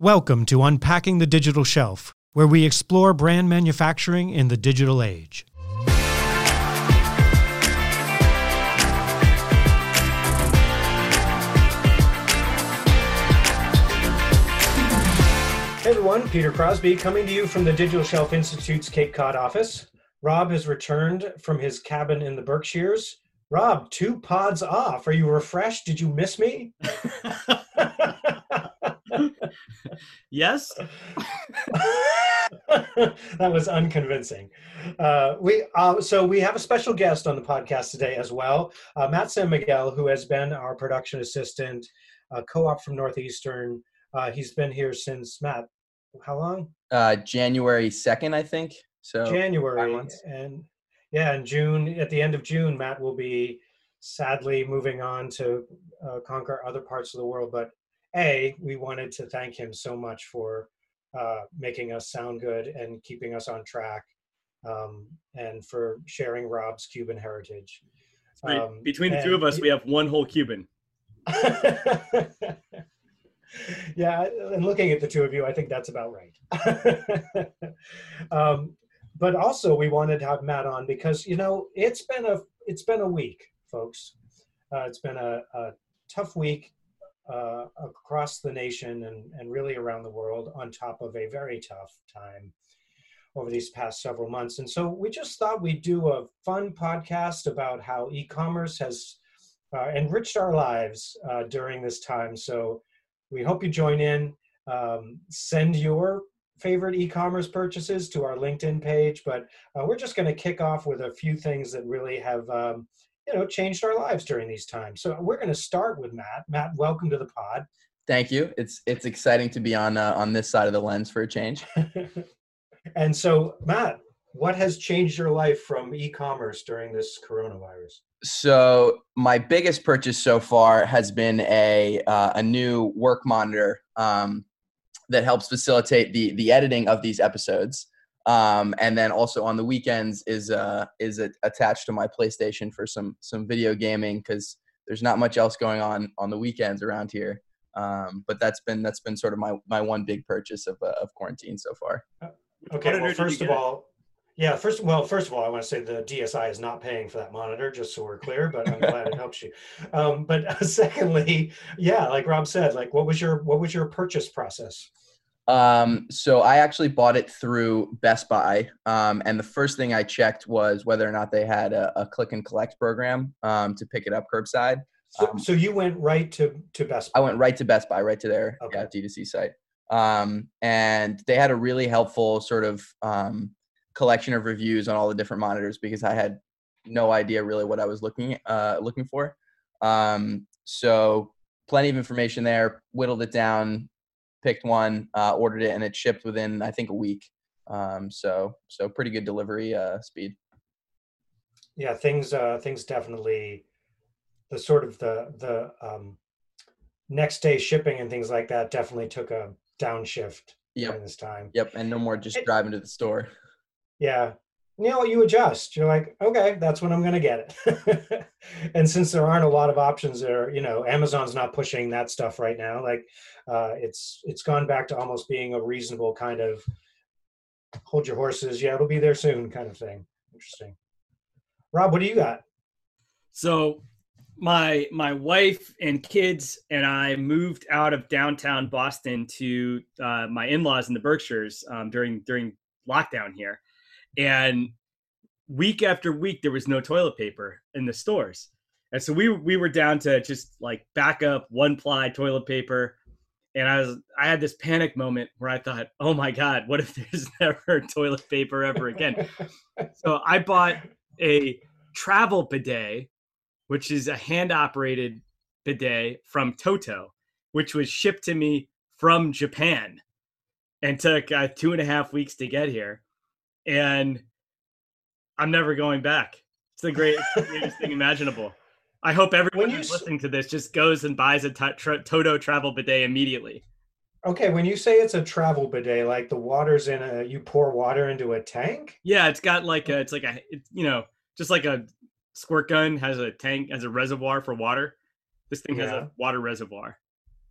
Welcome to Unpacking the Digital Shelf, where we explore brand manufacturing in the digital age. Hey everyone, Peter Crosby coming to you from the Digital Shelf Institute's Cape Cod office. Rob has returned from his cabin in the Berkshires. Rob, two pods off. Are you refreshed? Did you miss me? yes. that was unconvincing. Uh, we uh, so we have a special guest on the podcast today as well, uh, Matt San Miguel, who has been our production assistant, uh, co-op from Northeastern. Uh, he's been here since Matt. How long? Uh, January second, I think. So January and yeah, in June. At the end of June, Matt will be sadly moving on to conquer other parts of the world, but a we wanted to thank him so much for uh, making us sound good and keeping us on track um, and for sharing rob's cuban heritage. Um, between the two of us we have one whole cuban. Yeah and looking at the two of you i think that's about right. Um, but also we wanted to have matt on because you know it's been a it's been a week folks. Uh, it's been a, a tough week uh, across the nation and, and really around the world on top of a very tough time over these past several months. And so we just thought we'd do a fun podcast about how e commerce has uh, enriched our lives uh, during this time. So we hope you join in. Um, send your favorite e commerce purchases to our LinkedIn page, but uh, we're just going to kick off with a few things that really have um, you know changed our lives during these times. So we're going to start with Matt. Matt, welcome to the pod. Thank you. It's it's exciting to be on uh, on this side of the lens for a change. and so, Matt, what has changed your life from e-commerce during this coronavirus? So my biggest purchase so far has been a uh, a new work monitor um, that helps facilitate the the editing of these episodes. Um, and then also on the weekends is uh, is attached to my PlayStation for some some video gaming because there's not much else going on on the weekends around here. Um, but that's been that's been sort of my my one big purchase of uh, of quarantine so far. Uh, okay, well, first of all, yeah, first well, first of all, I want to say the DSI is not paying for that monitor, just so we're clear. But I'm glad it helps you. Um, but uh, secondly, yeah, like Rob said, like what was your what was your purchase process? Um, so I actually bought it through Best Buy, um, and the first thing I checked was whether or not they had a, a click and collect program um, to pick it up curbside. So, um, so you went right to to Best Buy. I went right to Best Buy, right to their okay. yeah, D2C site, um, and they had a really helpful sort of um, collection of reviews on all the different monitors because I had no idea really what I was looking uh, looking for. so plenty of information there. Whittled it down picked one, uh, ordered it, and it shipped within I think a week. Um, so so pretty good delivery uh, speed. Yeah, things uh, things definitely the sort of the the um, next day shipping and things like that definitely took a downshift yep. during this time. Yep, and no more just it, driving to the store. Yeah, you know, you adjust. You're like, okay, that's when I'm going to get it. and since there aren't a lot of options there, you know, Amazon's not pushing that stuff right now. Like, uh, it's it's gone back to almost being a reasonable kind of hold your horses. Yeah, it'll be there soon, kind of thing. Interesting. Rob, what do you got? So, my my wife and kids and I moved out of downtown Boston to uh, my in-laws in the Berkshires um, during during lockdown here and week after week there was no toilet paper in the stores. And so we we were down to just like backup one ply toilet paper. And i was i had this panic moment where i thought oh my god what if there's never toilet paper ever again? So i bought a travel bidet which is a hand operated bidet from toto which was shipped to me from japan and took uh, two and a half weeks to get here and I'm never going back. It's the greatest, greatest thing imaginable. I hope everyone who's listening to this just goes and buys a t- tra- Toto travel bidet immediately. Okay, when you say it's a travel bidet, like the water's in a, you pour water into a tank. Yeah, it's got like a, it's like a, it, you know, just like a squirt gun has a tank as a reservoir for water. This thing has a water reservoir.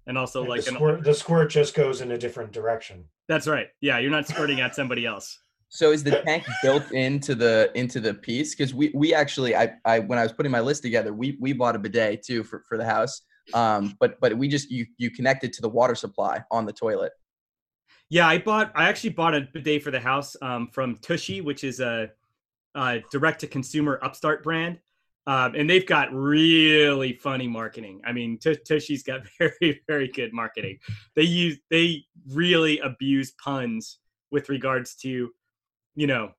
and also And like the an squirt, the squirt just goes in a different direction. that's right. Yeah, you're not squirting at somebody else. So is the tank built into the into the piece? Because we we actually I I when I was putting my list together, we we bought a bidet too for for the house. Um, but but we just you you connect it to the water supply on the toilet. Yeah, I bought. I actually bought a bidet for the house um, from Tushy, which is a, a direct-to-consumer upstart brand, um, and they've got really funny marketing. I mean, T- Tushy's got very, very good marketing. They use they really abuse puns with regards to, you know,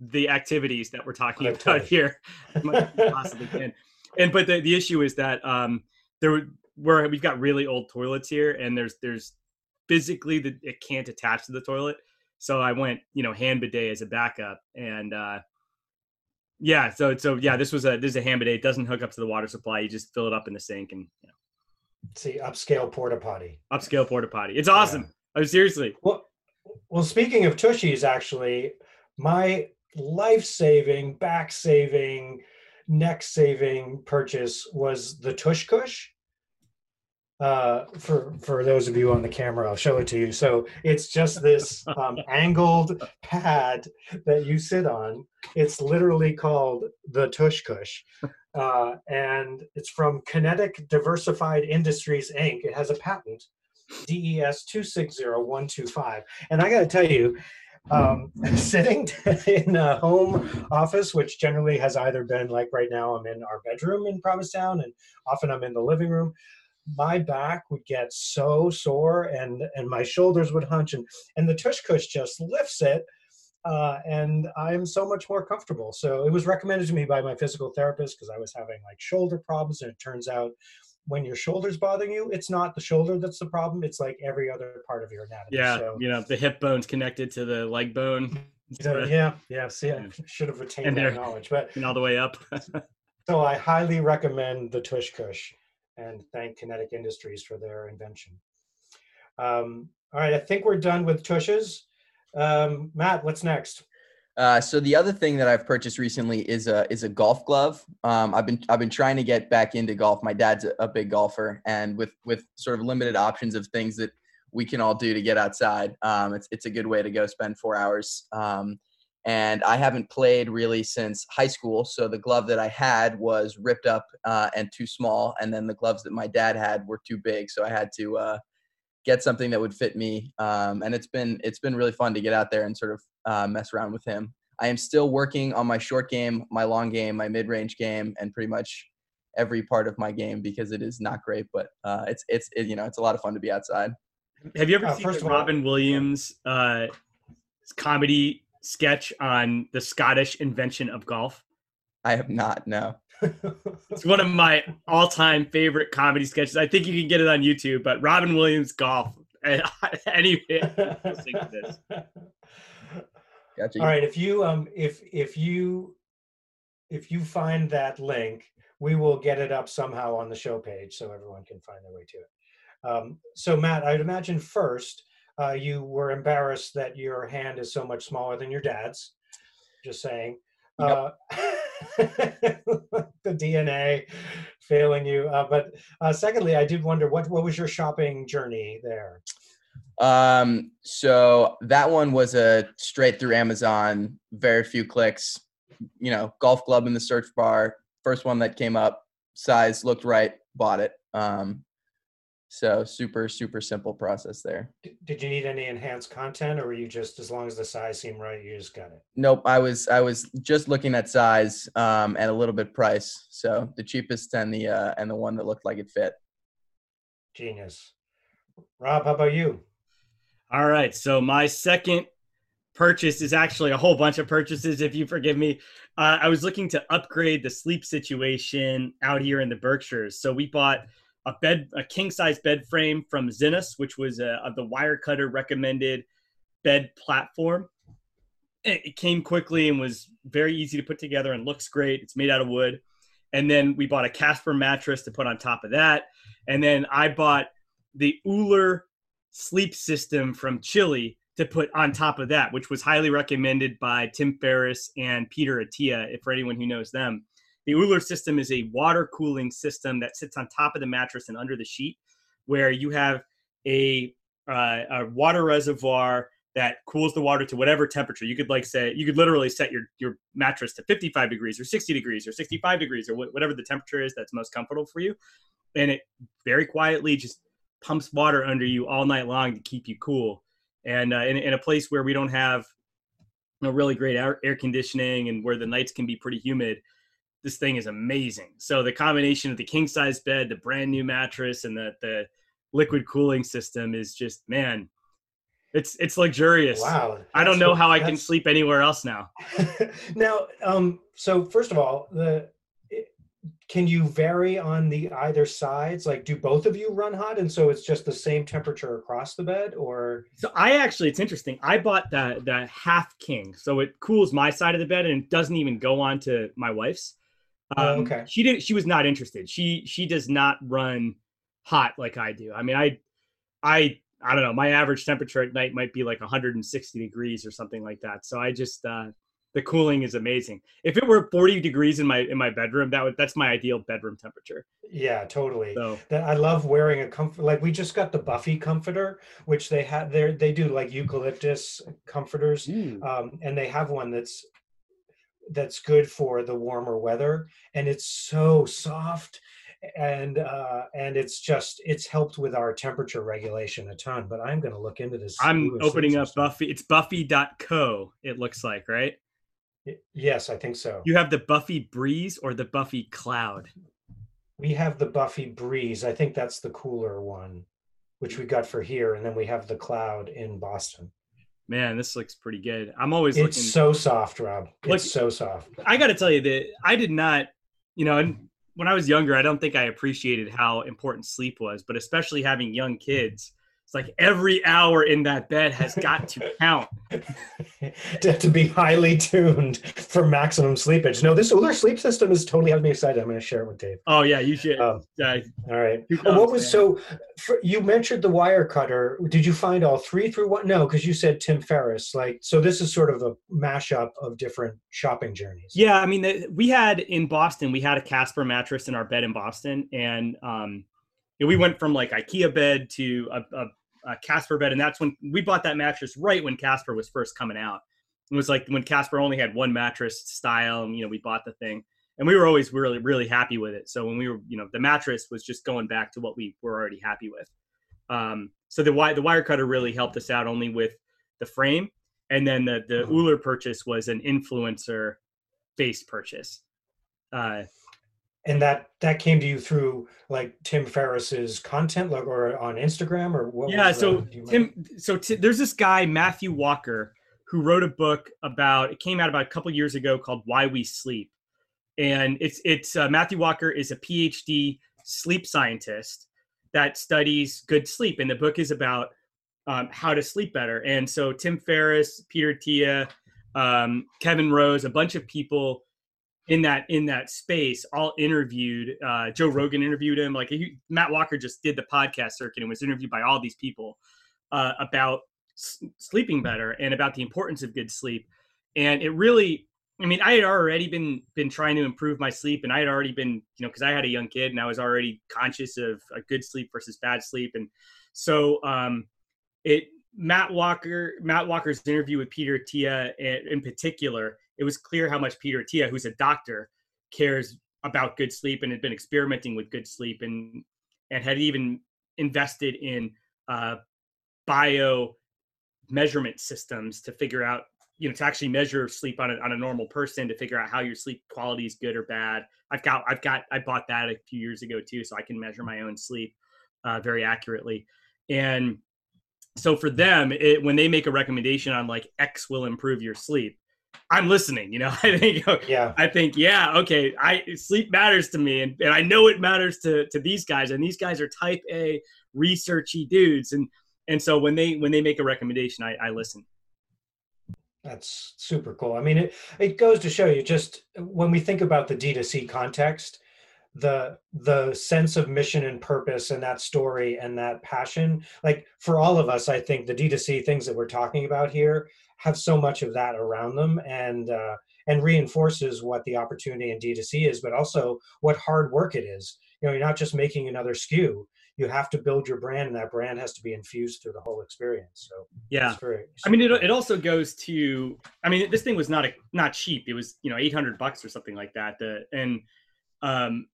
the activities that we're talking Of about here. as much as we possibly can. And but the the issue is that um, there where we've got really old toilets here, and there's there's physically the, it can't attach to the toilet. So I went, you know, hand bidet as a backup, and uh, yeah, so so yeah, this was a this is a hand bidet. It doesn't hook up to the water supply. You just fill it up in the sink and you know, See, upscale porta potty. upscale porta potty. It's awesome. Oh, seriously. Well, well, speaking of tushies, actually, my life-saving, back-saving, neck-saving purchase was the Tush Cush. Uh, for for those of you on the camera, I'll show it to you. So it's just this um, angled pad that you sit on. It's literally called the Tush Cush, uh, and it's from Kinetic Diversified Industries Inc. It has a patent, DES two six zero one two five. And I got to tell you, um, sitting in a home office, which generally has either been like right now, I'm in our bedroom in Provincetown, and often I'm in the living room. My back would get so sore, and and my shoulders would hunch, and and the tush cush just lifts it, uh, and I'm so much more comfortable. So it was recommended to me by my physical therapist because I was having like shoulder problems, and it turns out when your shoulder's bothering you, it's not the shoulder that's the problem. It's like every other part of your anatomy. Yeah, So, you know, the hip bone's connected to the leg bone. so, yeah, yeah. See, I should have retained that knowledge. But all the way up. so I highly recommend the Tush Cush and thank Kinetic Industries for their invention. Um, all right, I think we're done with tushes. Um, Matt, what's next? Uh, so the other thing that I've purchased recently is a is a golf glove. Um, I've been I've been trying to get back into golf. My dad's a, a big golfer, and with with sort of limited options of things that we can all do to get outside, um, it's it's a good way to go spend four hours. Um, and I haven't played really since high school. So the glove that I had was ripped up uh, and too small, and then the gloves that my dad had were too big. So I had to uh, get something that would fit me. Um, and it's been it's been really fun to get out there and sort of uh, mess around with him. I am still working on my short game, my long game, my mid range game, and pretty much every part of my game because it is not great, but uh, it's it's it, you know it's a lot of fun to be outside. Have you ever Uh, seen first the of all- Robin Williams uh, comedy sketch on the Scottish invention of golf? I have not no. It's one of my all-time favorite comedy sketches. I think you can get it on YouTube. But Robin Williams golf. anyway, listening to this. Gotcha. All right, if you um if if you if you find that link, we will get it up somehow on the show page so everyone can find their way to it. Um, so Matt, I'd imagine first uh, you were embarrassed that your hand is so much smaller than your dad's. Just saying. Uh, the DNA failing you. Uh, but uh, secondly, I did wonder what what was your shopping journey there? Um, so that one was a straight through Amazon, very few clicks. You know, golf club in the search bar, first one that came up, size looked right, bought it. Um, so super super simple process there. Did you need any enhanced content, or were you just as long as the size seemed right, you just got it? Nope, I was I was just looking at size um, and a little bit price. So the cheapest and the uh, and the one that looked like it fit. Genius. Rob, how about you? All right. So my second purchase is actually a whole bunch of purchases, if you forgive me. Uh, I was looking to upgrade the sleep situation out here in the Berkshires. So we bought a bed, a king size bed frame from Zinus, which was a, a- the Wirecutter recommended bed platform. It, it came quickly and was very easy to put together and looks great. It's made out of wood. And then we bought a Casper mattress to put on top of that. And then I bought the Ooler sleep system from Chili to put on top of that, which was highly recommended by Tim Ferriss and Peter Attia, if for anyone who knows them. The Ooler system is a water cooling system that sits on top of the mattress and under the sheet, where you have a uh, a water reservoir that cools the water to whatever temperature. You could like say you could literally set your your mattress to 55 degrees or 60 degrees or 65 degrees or wh- whatever the temperature is that's most comfortable for you, and it very quietly just pumps water under you all night long to keep you cool. And uh, in, in a place where we don't have you know, really great air, air conditioning and where the nights can be pretty humid, this thing is amazing. So the combination of the king size bed, the brand new mattress, and the the liquid cooling system is just man, it's it's luxurious. Wow. I don't know how I can sleep anywhere else now. now, um, so first of all, the can you vary on the either sides? Like, do both of you run hot, and so it's just the same temperature across the bed, or So I actually, it's interesting. I bought the the half king, so it cools my side of the bed and it doesn't even go on to my wife's. Oh, Um, okay. She did. She was not interested. She she does not run hot like I do. I mean, I I I don't know. My average temperature at night might be like 160 degrees or something like that. So I just uh, the cooling is amazing. If it were 40 degrees in my in my bedroom, that would that's my ideal bedroom temperature. yeah, totally. So I love wearing a comfort. Like we just got the Buffy comforter, which they have there. They do like eucalyptus comforters, um, and they have one that's that's good for the warmer weather, and it's so soft, and uh, and it's just it's helped with our temperature regulation a ton. But I'm going to look into this. I'm opening up system. Buffy. It's Buffy.co. It looks like right. Yes, I think so. You have the Buffy Breeze or the Buffy Cloud. We have the Buffy Breeze. I think that's the cooler one, which we got for here, and then we have the Cloud in Boston. Man, this looks pretty good. I'm always It's looking. so soft, Rob. It's Look- so soft. I got to tell you that I did not, you know, and when I was younger, I don't think I appreciated how important sleep was, but especially having young kids, it's like every hour in that bed has got to count. to, to be highly tuned for maximum sleepage. No, this Ooler sleep system is totally has me excited. I'm going to share it with Dave. Oh yeah, you should. Um, uh, All right. What was so? For, you mentioned the wire cutter. Did you find all three through one? No, because you said Tim Ferriss. Like, so this is sort of a mashup of different shopping journeys. Yeah, I mean, the, we had in Boston, we had a Casper mattress in our bed in Boston, and um, we went from like IKEA bed to a, a, a Casper bed, and that's when we bought that mattress right when Casper was first coming out. It was like when Casper only had one mattress style, and you know, we bought the thing, and we were always really, really happy with it. So when we were, you know, the mattress was just going back to what we were already happy with. Um, so the wire, the wire cutter really helped us out only with the frame, and then the the Mhm. Ooler purchase was an influencer based purchase. Uh, And that that came to you through like Tim Ferriss's content, like or on Instagram, or what? yeah, so Tim, so t- there's this guy Matthew Walker who wrote a book about. It came out about a couple years ago called "Why We Sleep," and it's it's uh, Matthew Walker is a PhD sleep scientist that studies good sleep, and the book is about um, how to sleep better. And so Tim Ferriss, Peter Attia, um, Kevin Rose, a bunch of people in that in that space all interviewed uh, joe rogan interviewed him. Like he, matt walker just did the podcast circuit and was interviewed by all these people uh, about s- sleeping better and about the importance of good sleep. And it really i mean i had already been been trying to improve my sleep and i had already been you know because i had a young kid and i was already conscious of a good sleep versus bad sleep. And so um it matt walker matt walker's interview with peter attia in in particular it was clear how much Peter Attia, who's a doctor, cares about good sleep and had been experimenting with good sleep and and had even invested in uh, bio measurement systems to figure out you know to actually measure sleep on a, on a normal person to figure out how your sleep quality is good or bad. I've got i've got i bought that a few years ago too so i can measure my own sleep uh, very accurately. And so for them it, when they make a recommendation on like x will improve your sleep i'm listening you know i think yeah, I think, yeah, okay, I sleep matters to me, and, and I know it matters to to these guys, and these guys are type A researchy dudes, and and so when they when they make a recommendation, I, I listen. that's super cool. I mean, it it goes to show you just when we think about the D2C context, the the sense of mission and purpose and that story and that passion, like for all of us, I think the D2C things that we're talking about here have so much of that around them, and uh, and reinforces what the opportunity in D2C is, but also what hard work it is. You know, you're not just making another SKU. you have to build your brand and that brand has to be infused through the whole experience so yeah very, i mean it, it also goes to i mean this thing was not a not cheap it was you know 800 bucks or something like that the, and um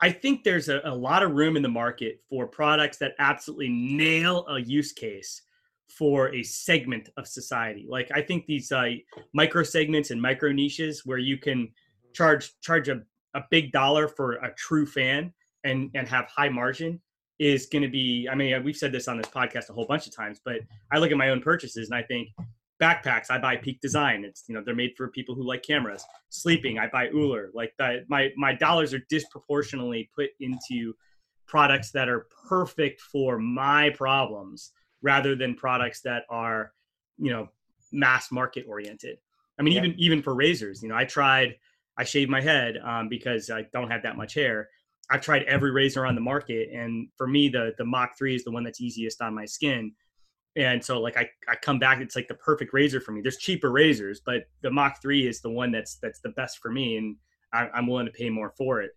i think there's a, a lot of room in the market for products that absolutely nail a use case for a segment of society. Like i think these uh, micro segments and micro niches where you can charge charge a, a big dollar for a true fan and and have high margin is going to be i mean we've said this on this podcast a whole bunch of times but i look at my own purchases and i think backpacks i buy peak design. It's you know they're made for people who like cameras. Sleeping i buy Ooler. like my my dollars are disproportionately put into products that are perfect for my problems rather than products that are you know mass market oriented i mean yeah. even even for razors you know i tried i shaved my head um, because i don't have that much hair I've tried every razor on the market, and for me, the the Mach three is the one that's easiest on my skin. And so, like, I, I come back, it's like the perfect razor for me. There's cheaper razors, but the Mach three is the one that's that's the best for me, and I, I'm willing to pay more for it.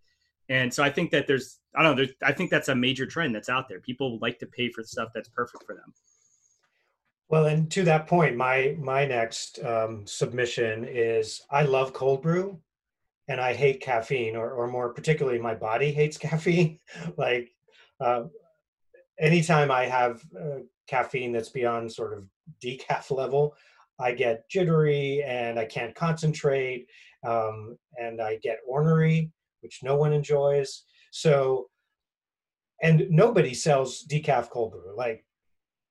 And so, I think that there's I don't know, there's, I think that's a major trend that's out there. People like to pay for stuff that's perfect for them. Well, and to that point, my my next um, submission is I love cold brew, and I hate caffeine, or, or more particularly, my body hates caffeine. like, uh, anytime I have uh, caffeine that's beyond sort of decaf level, I get jittery and I can't concentrate, um, and I get ornery, which no one enjoys. So, and nobody sells decaf cold brew. Like,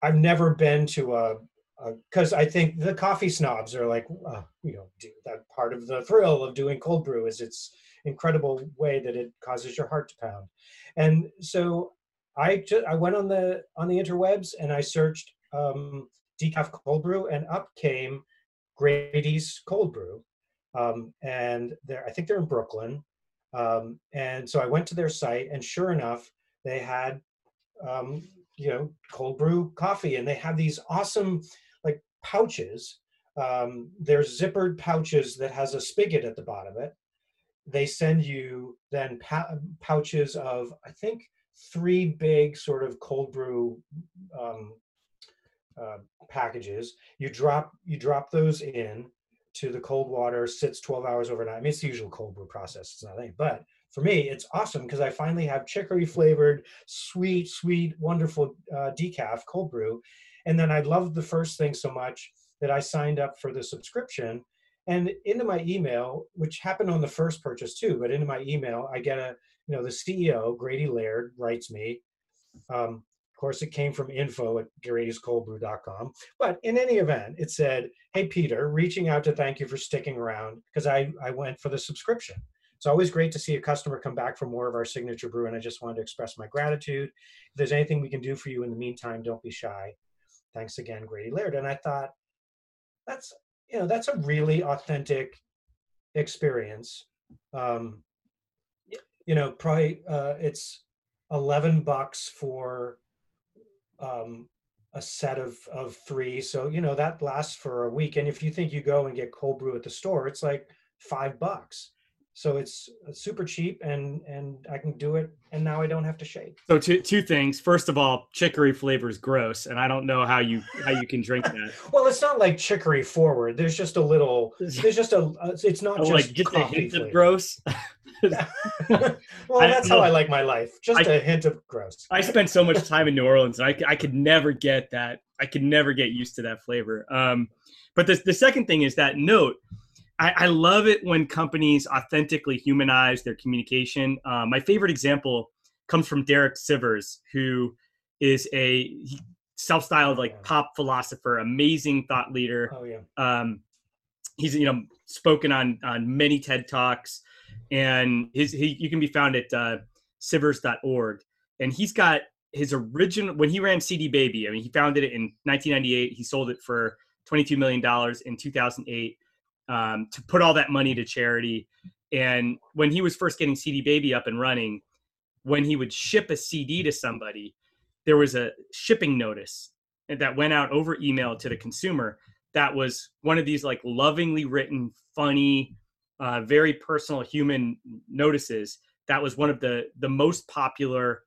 I've never been to a because I think the coffee snobs are like, uh, you know, that part of the thrill of doing cold brew is its incredible way that it causes your heart to pound. And so I just I went on the on the interwebs and I searched um, decaf cold brew, and up came Grady's cold brew, um, and there I think they're in Brooklyn. Um, and so I went to their site, and sure enough, they had um, you know cold brew coffee, and they have these awesome like pouches. Um, they're zippered pouches that has a spigot at the bottom of it. They send you then pouches of I think three big sort of cold brew um, uh, packages. You drop you drop those in to the cold water, sits 12 hours overnight. I mean, it's the usual cold brew process. It's nothing, but for me, it's awesome because I finally have chicory flavored, sweet, sweet, wonderful uh, decaf cold brew. And then I loved the first thing so much that I signed up for the subscription. And into my email, which happened on the first purchase too, but into my email, I get a, you know, the CEO, Grady Laird, writes me. Um, of course, it came from info at Grady'sColdBrew.com. But in any event, it said, Hey, Peter, reaching out to thank you for sticking around because I, I went for the subscription. It's always great to see a customer come back for more of our signature brew, and I just wanted to express my gratitude. If there's anything we can do for you in the meantime, don't be shy. Thanks again, Grady Laird. And I thought, that's you know that's a really authentic experience. Um, you know, probably uh, it's eleven bucks for um, a set of of three. So you know that lasts for a week. And if you think you go and get cold brew at the store, it's like five bucks so it's super cheap and and i can do it and now i don't have to shake. So two two things. First of all chicory flavor is gross and i don't know how you how you can drink that. Well it's not like chicory forward. There's just a little there's just a it's not oh, just like just a hint flavor. of gross? Well that's I, how i like my life just I, a hint of gross. I spent so much time in new orleans and i, I could never get that i could never get used to that flavor. Um but the, the second thing is that note I, I, love it when companies authentically humanize their communication. Uh, my favorite example comes from Derek Sivers, who is a self-styled like pop philosopher, amazing thought leader. Oh yeah. Um, he's you know spoken on on many TED talks, and his he, you can be found at uh, Sivers.org, and he's got his original when he ran CD Baby. I mean, he founded it in 1998. He sold it for 22 million dollars in 2008 um, to put all that money to charity. And when he was first getting CD Baby up and running, when he would ship a CD to somebody, there was a shipping notice that went out over email to the consumer. That was one of these like lovingly written, funny, uh, very personal human notices. That was one of the the most popular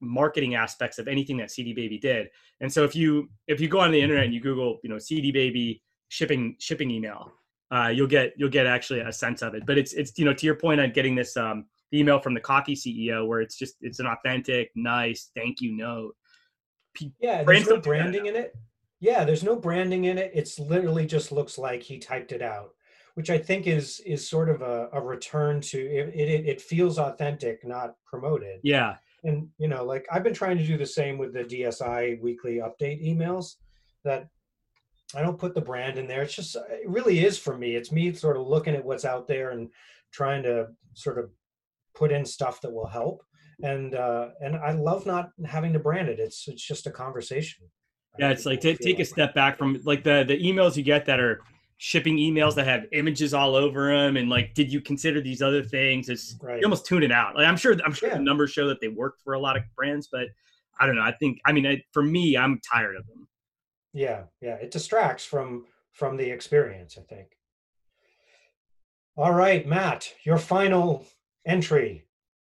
marketing aspects of anything that CD Baby did. And so if you if you go on the internet and you Google, you know, CD Baby shipping shipping email, uh, you'll get you'll get actually a sense of it. But it's it's you know to your point on getting this um, email from the coffee CEO where it's just it's an authentic, nice thank you note. yeah, there's no branding in it. Yeah, there's no branding in it. It's literally just looks like he typed it out, which I think is is sort of a, a return to it, it. It feels authentic, not promoted. Yeah, and you know, like I've been trying to do the same with the DSI weekly update emails. That I don't put the brand in there. It's just it really is for me. It's me sort of looking at what's out there and trying to sort of put in stuff that will help and uh and i love not having to brand it it's it's just a conversation yeah it's like take, take a step back from like the the emails you get that are shipping emails that have images all over them and like did you consider these other things it's right. you almost tune it out like i'm sure i'm sure yeah. the numbers show that they work for a lot of brands but i don't know i think i mean I, for me i'm tired of them yeah yeah it distracts from from the experience i think all right matt your final entry?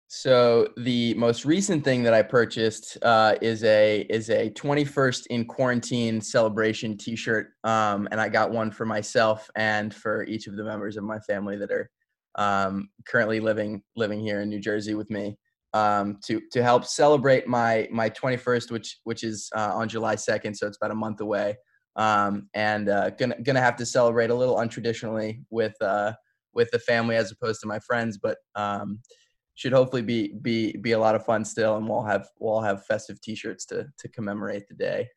So the most recent thing that I purchased uh, is a is a 21st in quarantine celebration T-shirt, um, and I got one for myself and for each of the members of my family that are um, currently living living here in New Jersey with me um, to to help celebrate my my 21st, which which is uh, on July 2nd, so it's about a month away, um, and uh, gonna gonna have to celebrate a little untraditionally with uh, with the family as opposed to my friends, but um, should hopefully be be be a lot of fun still, and we'll have we'll have festive T-shirts to to commemorate the day.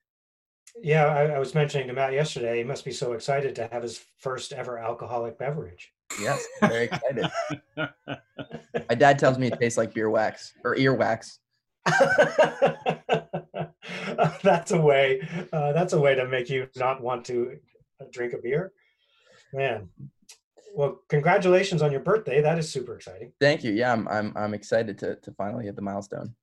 Yeah, I, I was mentioning to Matt yesterday. He must be so excited to have his first ever alcoholic beverage. Yes, very excited. my dad tells me it tastes like beer wax or ear wax. that's a way. Uh, that's a way to make you not want to drink a beer. Man, well, congratulations on your birthday. That is super exciting. Thank you. Yeah, I'm I'm I'm excited to to finally hit the milestone.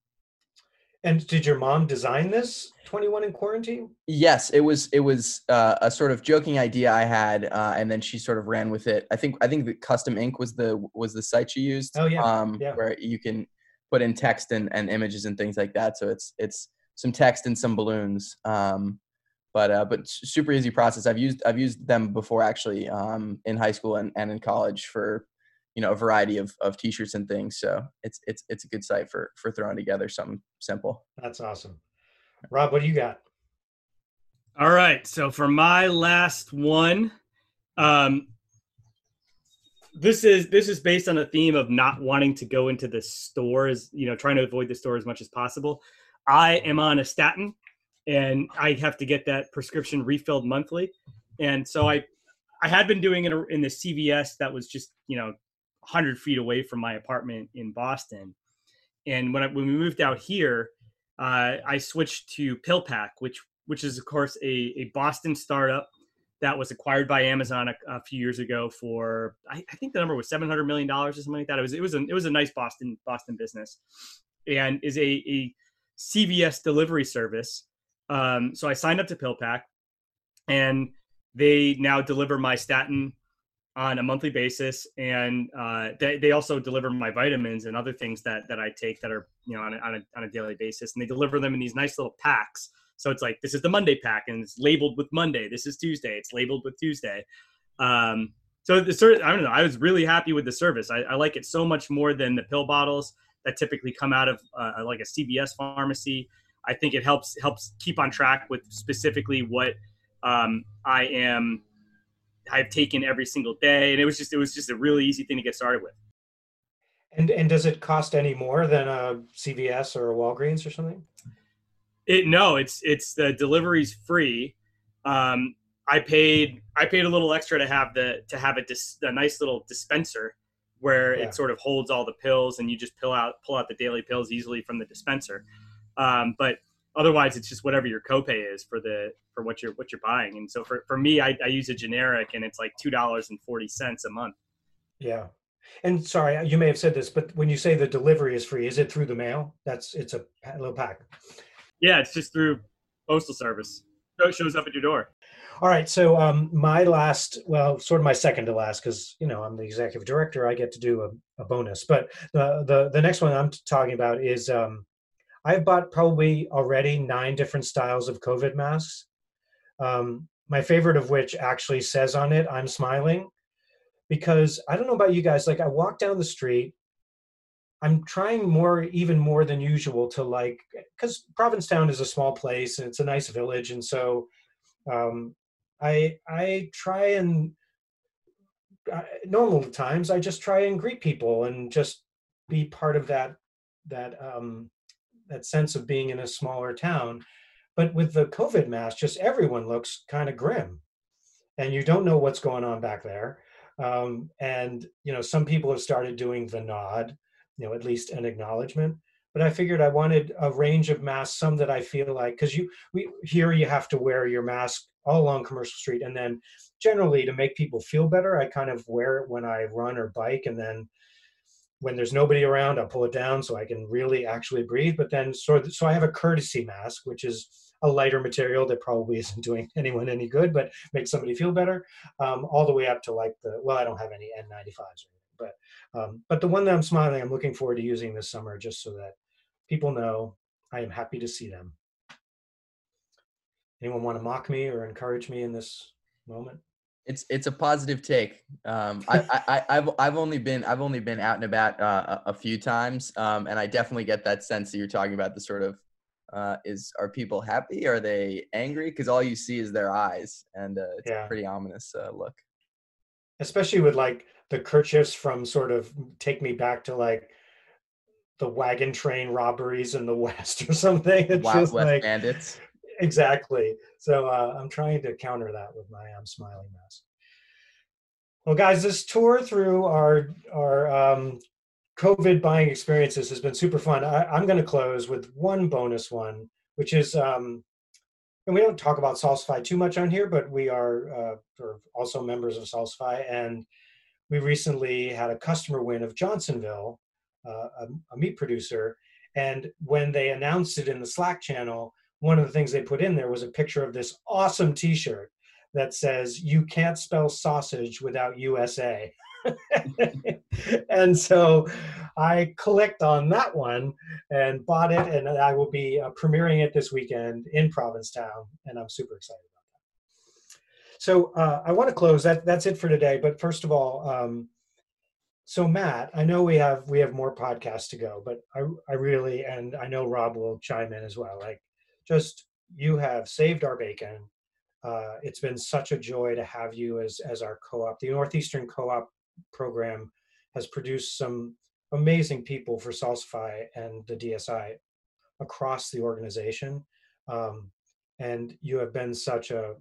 And did your mom design this 21 in quarantine? Yes, it was it was uh, a sort of joking idea I had, uh, and then she sort of ran with it. I think I think the custom ink was the was the site she used. Oh yeah, um, yeah. where you can put in text and, and images and things like that. So it's it's some text and some balloons. Um, but uh, but super easy process. I've used I've used them before actually um, in high school and, and in college for you know a variety of, of t-shirts and things. So it's it's it's a good site for for throwing together something simple. That's awesome. Rob, what do you got? All right. So for my last one, um, this is this is based on a theme of not wanting to go into the stores, you know, trying to avoid the store as much as possible. I am on a statin and I have to get that prescription refilled monthly. And so I, I had been doing it in the CVS that was just you know 100 feet away from my apartment in Boston. And when I, when we moved out here, uh, I switched to PillPack, which which is of course a, a Boston startup that was acquired by Amazon a, a few years ago for I, I, think the number was 700 million dollars or something like that. It was it was a, it was a nice Boston Boston business, and is a, a CVS delivery service um, so I signed up to PillPack, and they now deliver my statin on a monthly basis, and uh, they, they also deliver my vitamins and other things that that I take that are you know on a, on a, on a daily basis, and they deliver them in these nice little packs. So it's like this is the Monday pack, and it's labeled with Monday. This is Tuesday. It's labeled with Tuesday. Um, so the service, I don't know. I was really happy with the service. I, I, like it so much more than the pill bottles that typically come out of uh, like a CVS pharmacy. I think it helps helps keep on track with specifically what um, I am I've taken every single day, and it was just it was just a really easy thing to get started with. And and does it cost any more than a CVS or a Walgreens or something? It no, it's it's the delivery's free. Um, I paid I paid a little extra to have the to have a, dis, a nice little dispenser where yeah. it sort of holds all the pills and you just pull out pull out the daily pills easily from the dispenser. Um, but otherwise, it's just whatever your copay is for the for what you're what you're buying. And so for, for me, I, I use a generic, and it's like two dollars and forty cents a month. Yeah. And sorry, you may have said this, but when you say the delivery is free, is it through the mail? That's it's a little pack. Yeah, it's just through postal service. So it shows up at your door. All right. So um, my last, well, sort of my second to last, because you know I'm the executive director. I get to do a, a bonus. But the the the next one I'm talking about is um, I've bought probably already nine different styles of COVID masks. Um, my favorite of which actually says on it, I'm smiling. Because I don't know about you guys, like I walk down the street, I'm trying more, even more than usual, to like, because Provincetown is a small place and it's a nice village. And so um, I, I try and uh, normal times, I just try and greet people and just be part of that, that, um, that sense of being in a smaller town but with the COVID mask, just everyone looks kind of grim, and you don't know what's going on back there. Um, and you know, some people have started doing the nod, you know, at least an acknowledgement. But I figured I wanted a range of masks, some that I feel like, because you we here you have to wear your mask all along Commercial Street, and then generally to make people feel better, I kind of wear it when I run or bike, and then when there's nobody around, I'll pull it down so I can really actually breathe. But then, so, so I have a courtesy mask, which is a lighter material that probably isn't doing anyone any good, but makes somebody feel better. Um, all the way up to like the well, I don't have any N95s, but um, but the one that I'm smiling, I'm looking forward to using this summer, just so that people know I am happy to see them. Anyone want to mock me or encourage me in this moment? It's it's a positive take. Um, I, I I've I've only been I've only been out and about uh, a, a, few times, um, and I definitely get that sense that you're talking about the sort of uh, is are people happy? Are they angry? Because all you see is their eyes, and uh, it's yeah. a pretty ominous uh, look. Especially with like the kerchiefs from sort of take me back to like the wagon train robberies in the West or something. It Wild West like, bandits exactly. So uh, I'm trying to counter that with my I'm smiling mask. Well, guys, this tour through our our um, COVID buying experiences has been super fun. I, am going to close with one bonus one, which is, um, and we don't talk about Salsify too much on here, but we are uh, also members of Salsify, and we recently had a customer win of Johnsonville, uh, a, a meat producer, and when they announced it in the Slack channel, one of the things they put in there was a picture of this awesome T-shirt that says "You can't spell sausage without USA." and so I clicked on that one and bought it, and I will be uh, premiering it this weekend in Provincetown, and I'm super excited about that. So uh, I want to close. That that's it for today. But first of all, um, so Matt, I know we have we have more podcasts to go, but I I really and I know Rob will chime in as well. Like just you have saved our bacon. Uh, it's been such a joy to have you as as our co-op. The Northeastern Co-op program has produced some amazing people for Salsify and the DSI across the organization. Um, and you have been such a,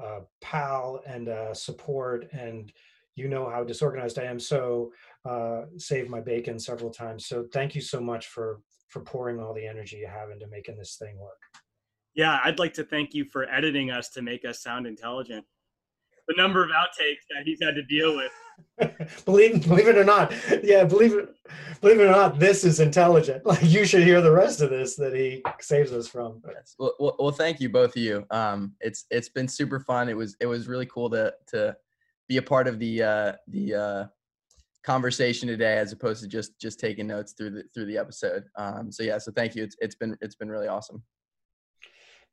a pal and a support and you know how disorganized I am. So uh, saved my bacon several times. So thank you so much for for pouring all the energy you have into making this thing work. Yeah, I'd like to thank you for editing us to make us sound intelligent. The number of outtakes that he's had to deal with. believe believe it or not, yeah, believe it believe it or not, this is intelligent. Like you should hear the rest of this that he saves us from. Yes. Well, well, well, thank you both of you. Um, it's it's been super fun. It was it was really cool to to be a part of the uh, the uh, conversation today as opposed to just just taking notes through the through the episode. Um, so yeah, so thank you. It's it's been it's been really awesome.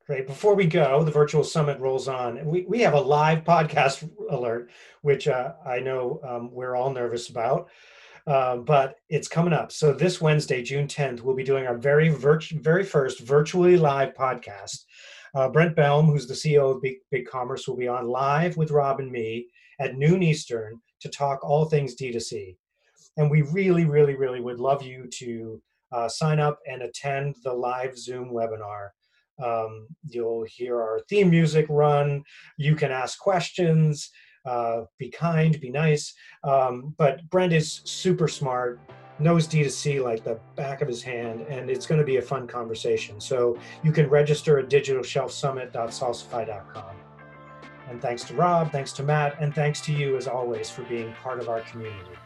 Great. Before we go, the virtual summit rolls on. We, we have a live podcast alert, which uh, I know um, we're all nervous about, uh, but it's coming up. So this Wednesday, June 10th, we'll be doing our very virtu- very first virtually live podcast. Uh, Brent Bellm, who's the CEO of Big, Big Commerce, will be on live with Rob and me at noon Eastern to talk all things D2C. And we really, really, really would love you to uh, sign up and attend the live Zoom webinar. Um, you'll hear our theme music run. You can ask questions, uh, be kind, be nice. Um, but Brent is super smart, knows D2C like the back of his hand, and it's going to be a fun conversation. So you can register at digitalshelfsummit.salsify.com. And thanks to Rob, thanks to Matt, and thanks to you as always for being part of our community.